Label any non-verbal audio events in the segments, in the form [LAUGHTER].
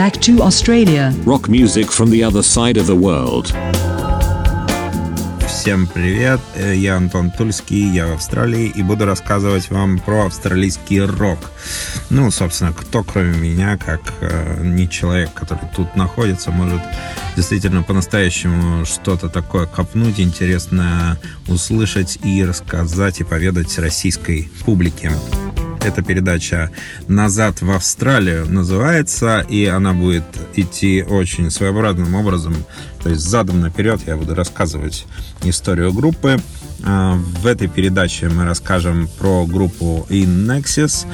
back to Australia. Rock music from the other side of the world. Всем привет, Э, я Антон Тульский, я в Австралии и буду рассказывать вам про австралийский рок. Ну, собственно, кто кроме меня, как э, не человек, который тут находится, может действительно по-настоящему что-то такое копнуть, интересное услышать и рассказать и поведать российской публике. Эта передача «Назад в Австралию» называется, и она будет идти очень своеобразным образом. То есть задом наперед я буду рассказывать историю группы. А, В этой передаче мы расскажем про группу In Nexus,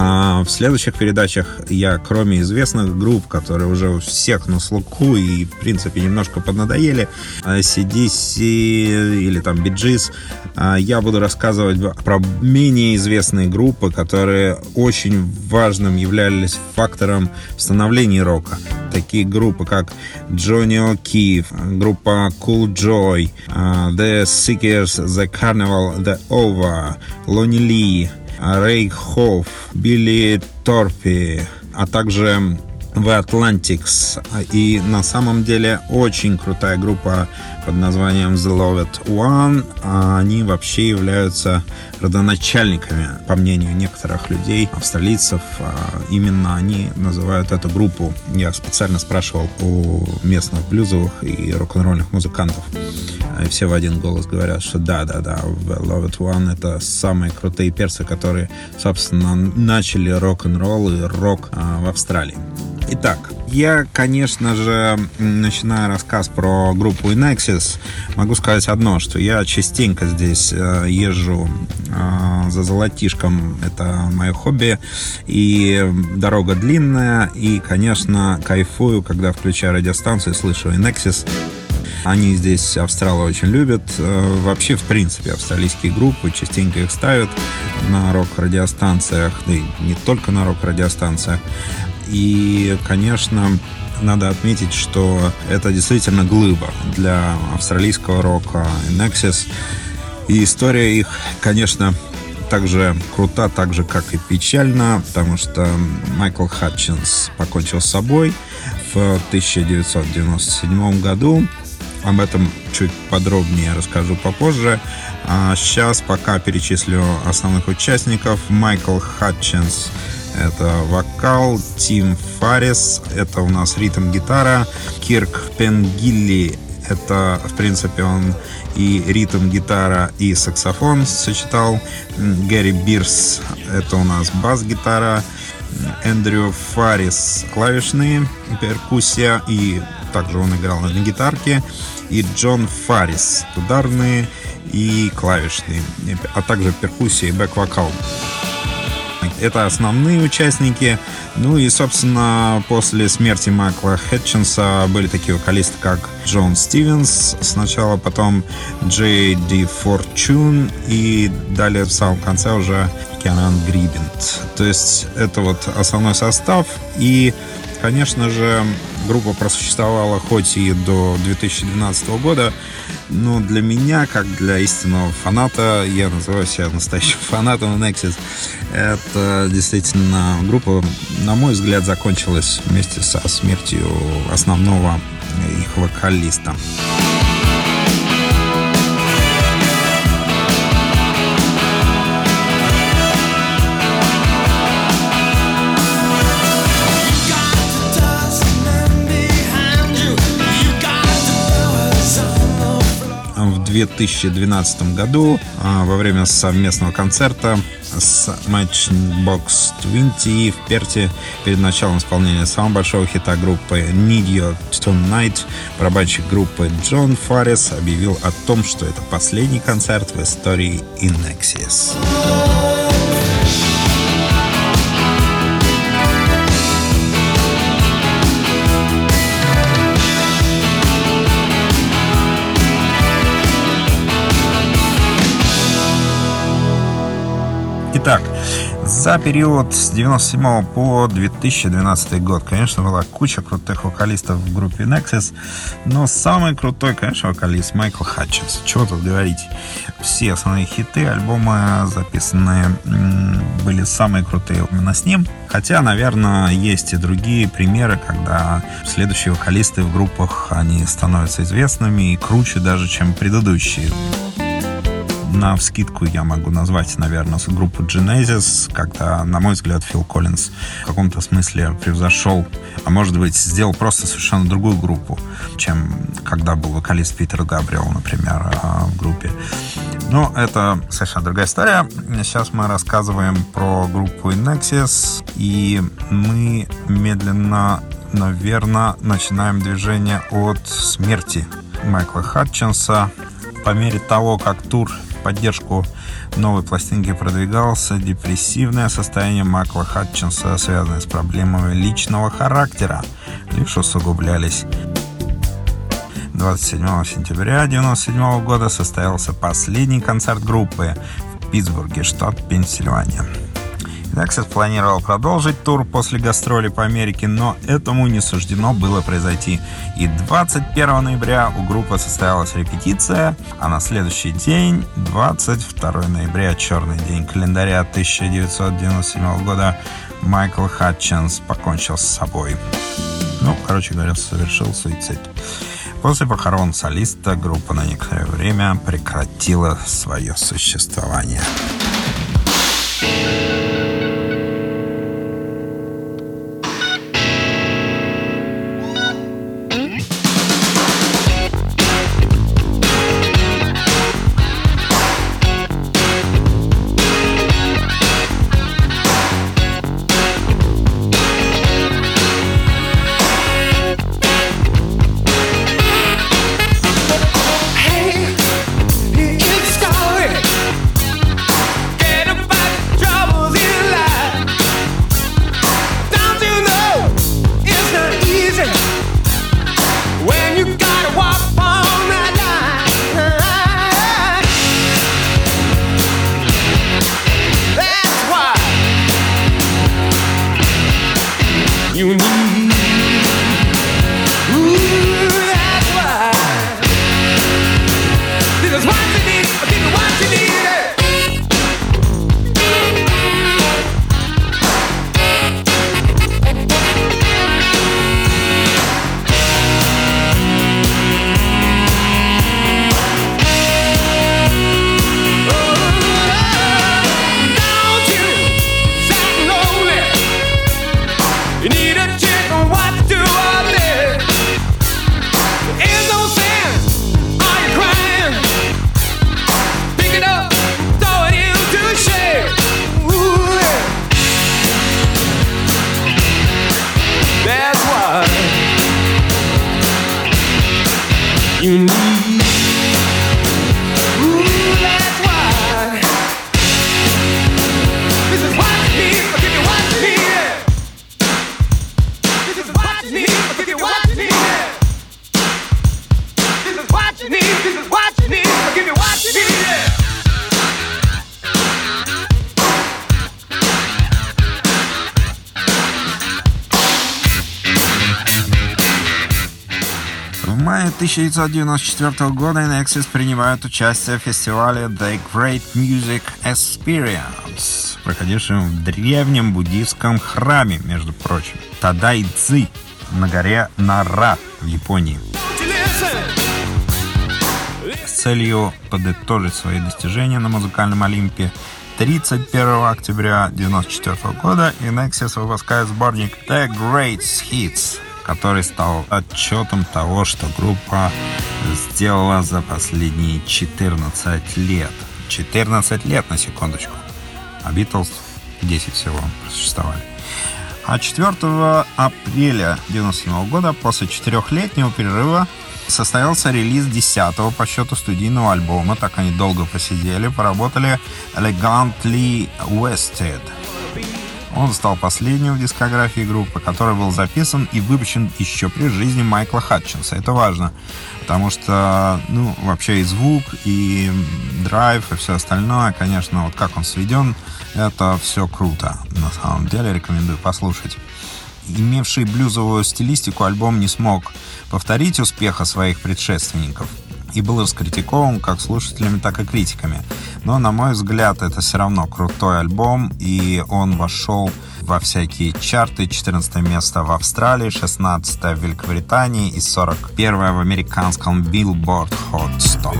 а в следующих передачах я, кроме известных групп, которые уже у всех на слуху и, в принципе, немножко поднадоели, а, CDC или там Gees, а, я буду рассказывать про менее известные группы, которые очень важным являлись фактором становления рока. Такие группы, как Johnny O'Keefe, группа Cool Joy, а, The Seekers, The Carnival, The Over, Lonnie Lee, Рэй Хофф, Билли Торпи, а также The Atlantics. И на самом деле очень крутая группа под названием The Loved One. А Они вообще являются родоначальниками, по мнению некоторых людей, австралийцев. А Именно они называют эту группу. Я специально спрашивал у местных блюзовых и рок-н-ролльных музыкантов. Все в один голос говорят, что да-да-да, The Loved One — это самые крутые перцы, которые, собственно, начали рок-н-ролл и рок а, в Австралии. Итак, я, конечно же, начиная рассказ про группу Inexis, могу сказать одно, что я частенько здесь э, езжу за золотишком, это мое хобби, и дорога длинная, и, конечно, кайфую, когда включаю радиостанцию и слышу Inexis. Они здесь австралы очень любят. Э, Вообще, в принципе, австралийские группы частенько их ставят на рок-радиостанциях, да и не только на рок-радиостанциях. И, конечно, надо отметить, что это действительно глыба для австралийского рока INXS. И история их, конечно, также крута, так же, как и печальна, потому что Майкл Хатчинс покончил с собой в 1997 году. Об этом чуть подробнее расскажу попозже. А сейчас пока перечислю основных участников. Майкл Хатчинс – это вокал, Тим Фаррис – это у нас ритм-гитара, Кирк Пенгилли – это, в принципе, он и ритм-гитара, и саксофон сочетал. Гэри Бирс – это у нас бас-гитара, Эндрю Фаррис – клавишные, перкуссия, и также он играл на гитарке, и Джон Фаррис – ударные и клавишные, а также перкуссия и бэк-вокал. Это основные участники. Ну и, собственно, после смерти Майкла Хэтчинса были такие вокалисты, как Джон Стивенс сначала, потом Джей Ди Форчун и далее в самом конце уже Кианан Грибент. То есть это вот основной состав. И, конечно же, группа просуществовала хоть и до 2012 года, но для меня, как для истинного фаната, я называю себя настоящим [LAUGHS] фанатом Nexus, это действительно группа, на мой взгляд, закончилась вместе со смертью основного их вокалиста. 2012 году а, во время совместного концерта с Matchbox 20 в Перте перед началом исполнения самого большого хита группы Need You Tonight барабанщик группы Джон Фаррис объявил о том, что это последний концерт в истории Inexis. Итак, За период с 97 по 2012 год, конечно, была куча крутых вокалистов в группе Nexus, но самый крутой, конечно, вокалист Майкл Хатчинс. Чего тут говорить? Все основные хиты, альбомы записанные были самые крутые именно с ним. Хотя, наверное, есть и другие примеры, когда следующие вокалисты в группах, они становятся известными и круче даже, чем предыдущие на вскидку я могу назвать, наверное, группу Genesis, когда, на мой взгляд, Фил Коллинз в каком-то смысле превзошел, а может быть, сделал просто совершенно другую группу, чем когда был вокалист Питер Габриэл, например, а, в группе. Но это совершенно другая история. Сейчас мы рассказываем про группу Nexus, и мы медленно, наверное, начинаем движение от смерти Майкла Хатчинса. По мере того, как тур поддержку новой пластинки продвигался депрессивное состояние Макла Хатчинса, связанное с проблемами личного характера, лишь усугублялись. 27 сентября 1997 года состоялся последний концерт группы в Питтсбурге, штат Пенсильвания. Nexus планировал продолжить тур после гастроли по Америке, но этому не суждено было произойти. И 21 ноября у группы состоялась репетиция, а на следующий день, 22 ноября, черный день календаря 1997 года, Майкл Хатчинс покончил с собой. Ну, короче говоря, совершил суицид. После похорон солиста группа на некоторое время прекратила свое существование. мае 1994 года Nexus принимают участие в фестивале The Great Music Experience, проходившем в древнем буддийском храме, между прочим, Тадайцзи на горе Нара в Японии. С целью подытожить свои достижения на музыкальном Олимпе 31 октября 1994 года и Nexus выпускает сборник The Great Hits, который стал отчетом того, что группа сделала за последние 14 лет. 14 лет, на секундочку. А Битлз 10 всего просуществовали. А 4 апреля 1997 года, после четырехлетнего перерыва, состоялся релиз 10 по счету студийного альбома. Так они долго посидели, поработали Elegantly Wested. Он стал последним в дискографии группы, который был записан и выпущен еще при жизни Майкла Хатчинса. Это важно, потому что, ну, вообще и звук, и драйв, и все остальное, конечно, вот как он сведен, это все круто. На самом деле рекомендую послушать. Имевший блюзовую стилистику альбом не смог повторить успеха своих предшественников и был раскритикован как слушателями, так и критиками. Но, на мой взгляд, это все равно крутой альбом, и он вошел во всякие чарты. 14 место в Австралии, 16 в Великобритании и 41 в американском Billboard Hot 100.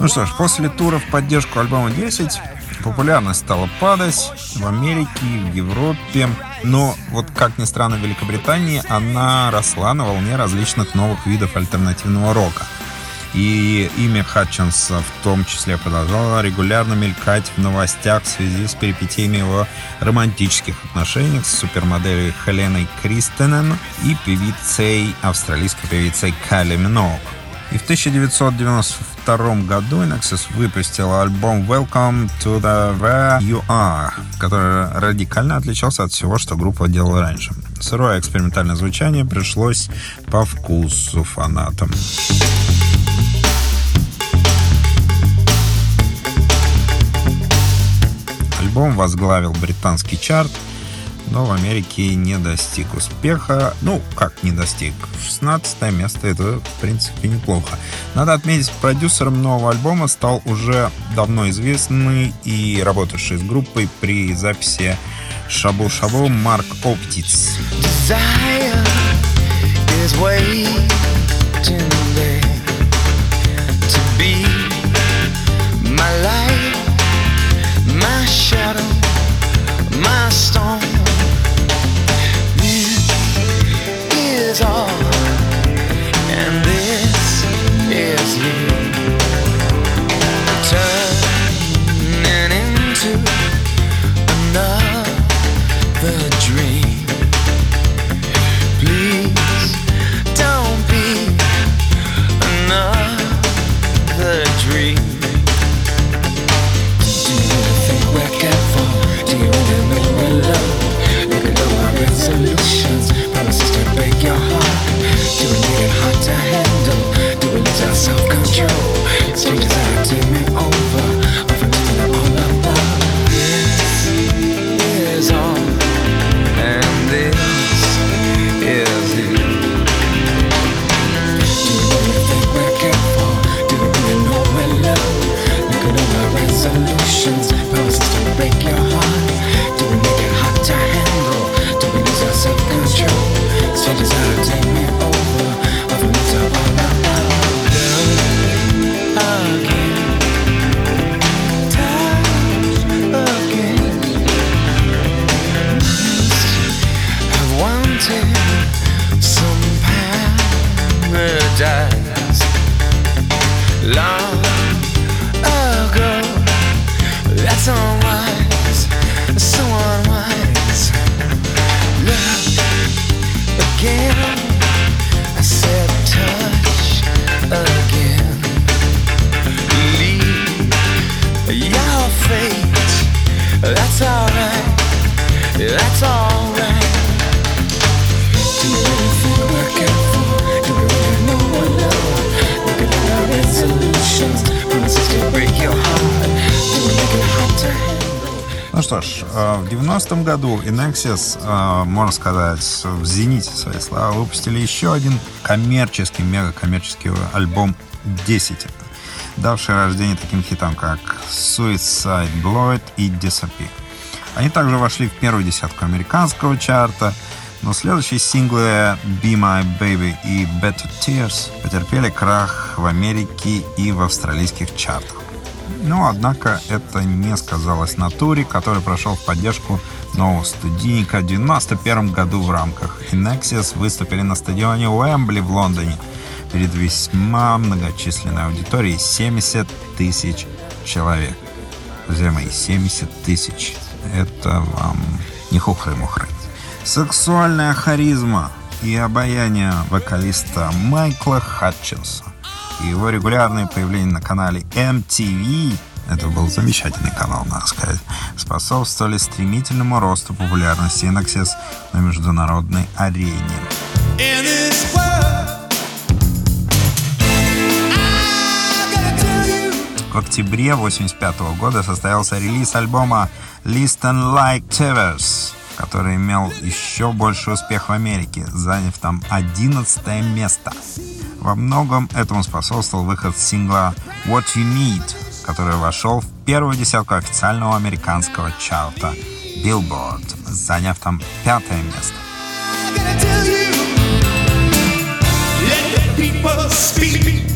Ну что ж, после тура в поддержку альбома 10 популярность стала падать в Америке, в Европе. Но вот как ни странно, в Великобритании она росла на волне различных новых видов альтернативного рока. И имя Хатчинса в том числе продолжало регулярно мелькать в новостях в связи с перипетиями его романтических отношений с супермоделью Хеленой Кристенен и певицей, австралийской певицей Калли Миноуг. И в 1992 году Nexus выпустила альбом Welcome to the Where You Are, который радикально отличался от всего, что группа делала раньше. Сырое экспериментальное звучание пришлось по вкусу фанатам. Альбом возглавил британский чарт, но в Америке не достиг успеха. Ну, как не достиг? 16 место, это, в принципе, неплохо. Надо отметить, продюсером нового альбома стал уже давно известный и работавший с группой при записи Шабу-Шабу Марк Оптиц. my light, my shadow, my storm. Turning into another dream. Году Inexus, э, можно сказать, в зените своей славы выпустили еще один коммерческий, мега-коммерческий альбом 10, давший рождение таким хитам, как Suicide Blood и Disappear. Они также вошли в первую десятку американского чарта, но следующие синглы Be My Baby и Better Tears потерпели крах в Америке и в австралийских чартах. Но, однако, это не сказалось на туре, который прошел в поддержку нового студийника в 1991 году в рамках Inexus выступили на стадионе Уэмбли в Лондоне перед весьма многочисленной аудиторией 70 тысяч человек. Друзья мои, 70 тысяч. Это вам не хухры-мухры. Сексуальная харизма и обаяние вокалиста Майкла Хатчинса и его регулярные появления на канале MTV это был замечательный канал, надо сказать, способствовали стремительному росту популярности Inexus на международной арене. В октябре 1985 года состоялся релиз альбома Listen Like Tevers, который имел еще больший успех в Америке, заняв там 11 место. Во многом этому способствовал выход сингла What You Need, который вошел в первую десятку официального американского чарта Billboard, заняв там пятое место. Let the people speak.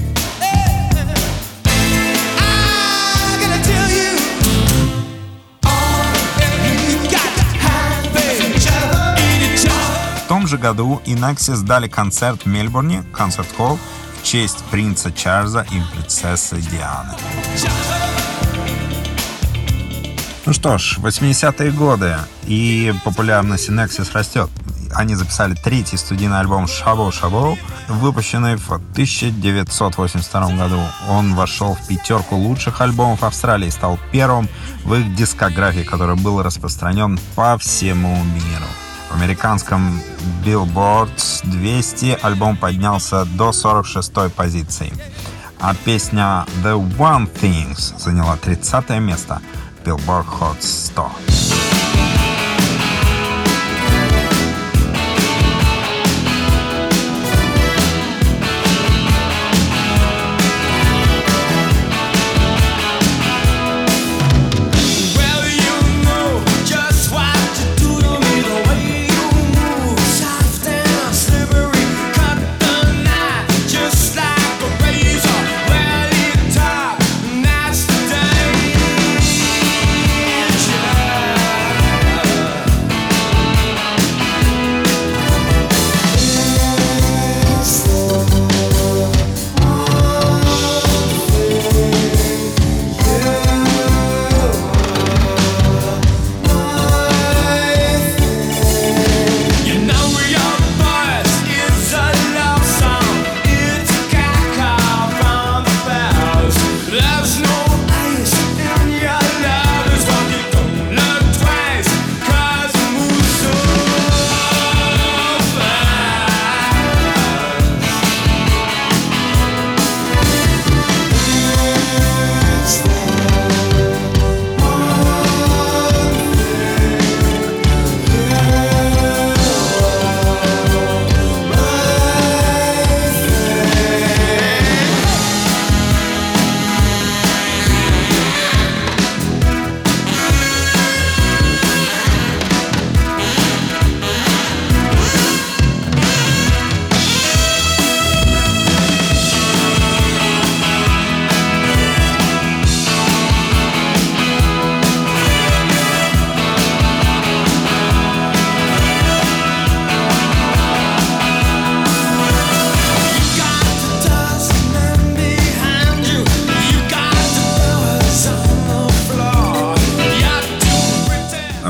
Же году Inexus дали концерт в Мельбурне, концерт-холл, в честь принца Чарльза и принцессы Дианы. Ну что ж, 80-е годы, и популярность Nexus растет. Они записали третий студийный альбом «Шабо Шабо», выпущенный в 1982 году. Он вошел в пятерку лучших альбомов Австралии и стал первым в их дискографии, который был распространен по всему миру. Американском Billboard 200 альбом поднялся до 46 позиции, а песня The One Things заняла 30 место Billboard Hot 100.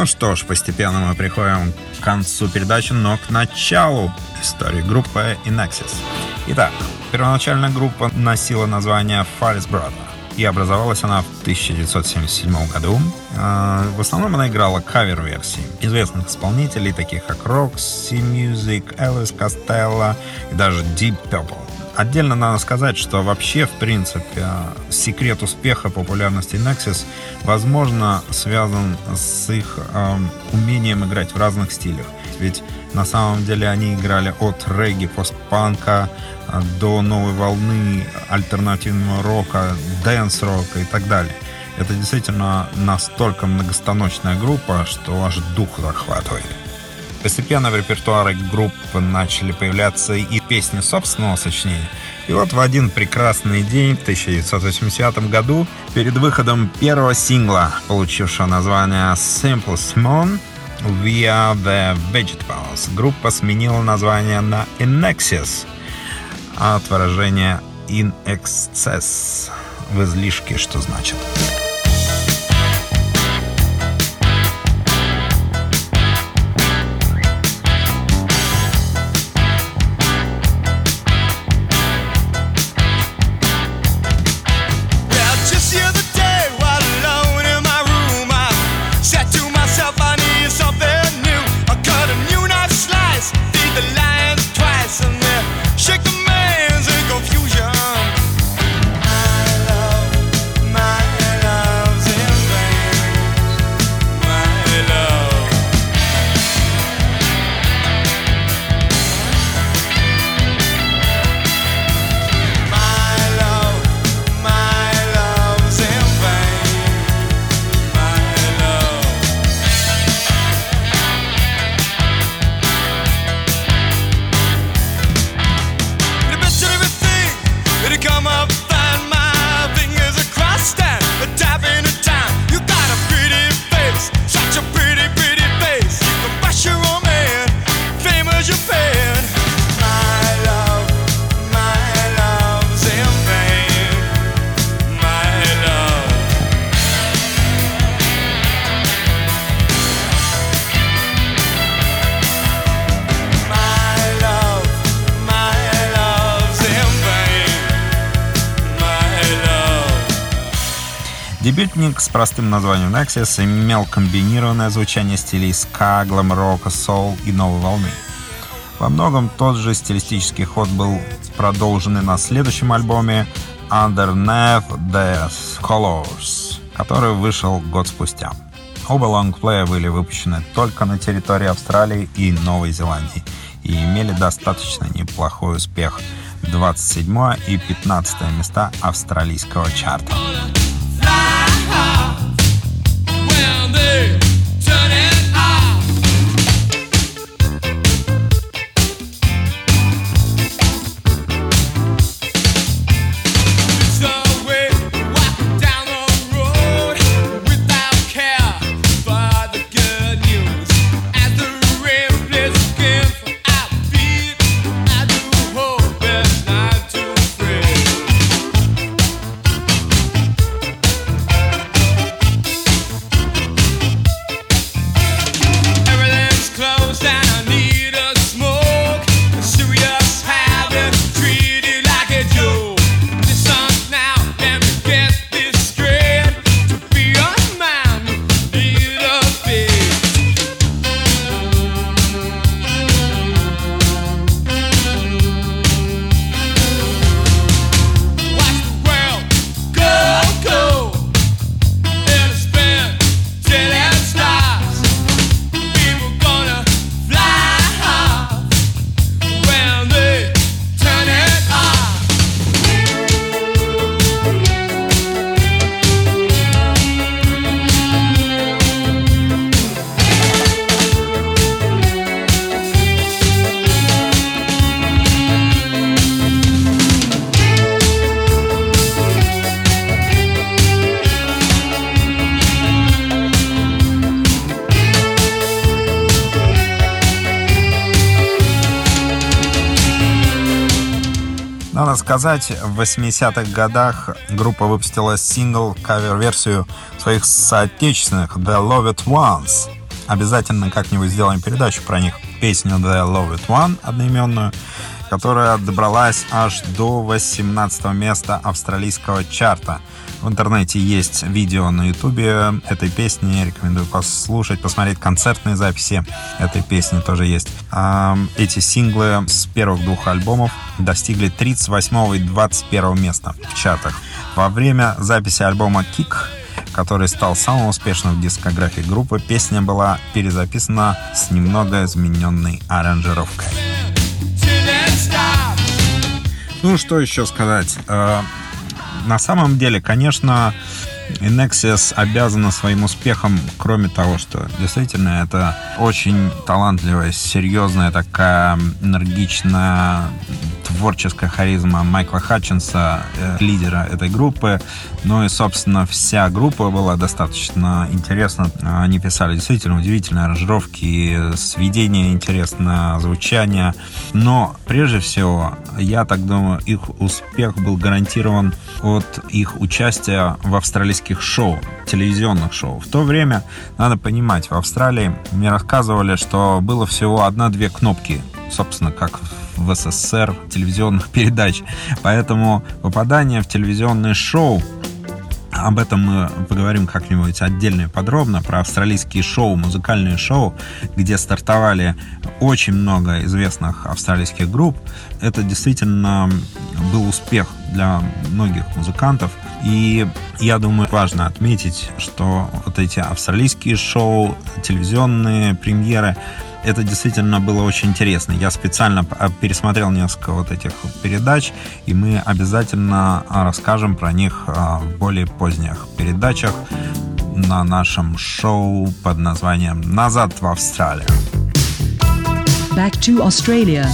Что ж, постепенно мы приходим к концу передачи, но к началу истории группы Inexus. Итак, первоначально группа носила название Faris Brother. И образовалась она в 1977 году. Э, В основном она играла кавер-версии известных исполнителей, таких как Roxy Music, Elvis Costello и даже Deep Purple. Отдельно надо сказать, что вообще, в принципе, секрет успеха популярности Nexus, возможно, связан с их э, умением играть в разных стилях. Ведь на самом деле они играли от регги, постпанка до новой волны альтернативного рока, дэнс-рока и так далее. Это действительно настолько многостаночная группа, что аж дух захватывает. Постепенно в репертуаре группы начали появляться и песни собственного сочинения. И вот в один прекрасный день в 1980 году, перед выходом первого сингла, получившего название Simple Simon, We Are The Vegetables, группа сменила название на Inexis от выражения in excess в излишке, что значит. Простым названием Nexus имел комбинированное звучание стилей ска, глэм-рока, соул и новой волны. Во многом тот же стилистический ход был продолжен и на следующем альбоме Underneath the Colors, который вышел год спустя. Оба лонгплея были выпущены только на территории Австралии и Новой Зеландии и имели достаточно неплохой успех 27 и 15 места австралийского чарта. Сказать, в 80-х годах группа выпустила сингл, кавер-версию своих соотечественных The Love It Ones. Обязательно как-нибудь сделаем передачу про них. Песню The Love It One одноименную, которая добралась аж до 18 места австралийского чарта. В интернете есть видео на ютубе этой песни, рекомендую послушать, посмотреть концертные записи этой песни тоже есть. А, Эти синглы с первых двух альбомов достигли 38 и 21 места в чартах. Во время записи альбома «Kick» который стал самым успешным в дискографии группы, песня была перезаписана с немного измененной аранжировкой. Ну, что еще сказать? Э, На самом деле, конечно, Inexus обязана своим успехом, кроме того, что действительно это очень талантливая, серьезная такая энергичная творческая харизма Майкла Хатчинса, э, лидера этой группы. Ну и, собственно, вся группа была достаточно интересна. Они писали действительно удивительные аранжировки, сведения интересно, звучание. Но, прежде всего, я так думаю, их успех был гарантирован от их участия в австралийских шоу, телевизионных шоу. В то время, надо понимать, в Австралии мне рассказывали, что было всего одна-две кнопки, собственно, как в СССР телевизионных передач. Поэтому попадание в телевизионное шоу об этом мы поговорим как-нибудь отдельно и подробно, про австралийские шоу, музыкальные шоу, где стартовали очень много известных австралийских групп. Это действительно был успех для многих музыкантов. И я думаю, важно отметить, что вот эти австралийские шоу, телевизионные премьеры, это действительно было очень интересно. Я специально пересмотрел несколько вот этих передач, и мы обязательно расскажем про них а, в более поздних передачах на нашем шоу под названием «Назад в Австралию». Back to Australia.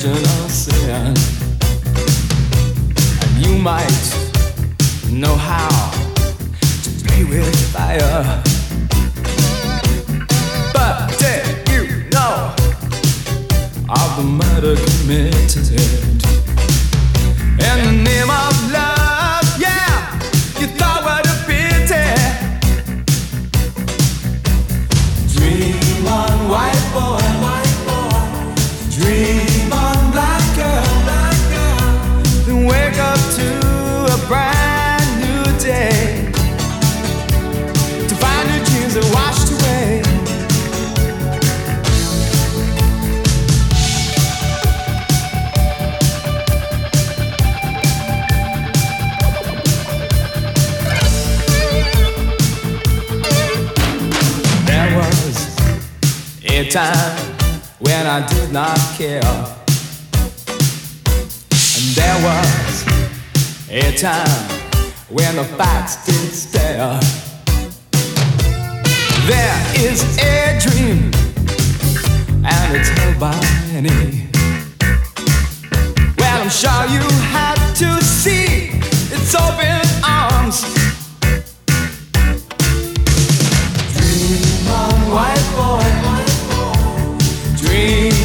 Sin. And you might know how to play with fire. But did you know of the murder committed time when I did not care. And there was a time when the facts did stare. There is a dream, and it's held by many. Well, I'm sure you had to see its open arms. Dream on, white boy. You.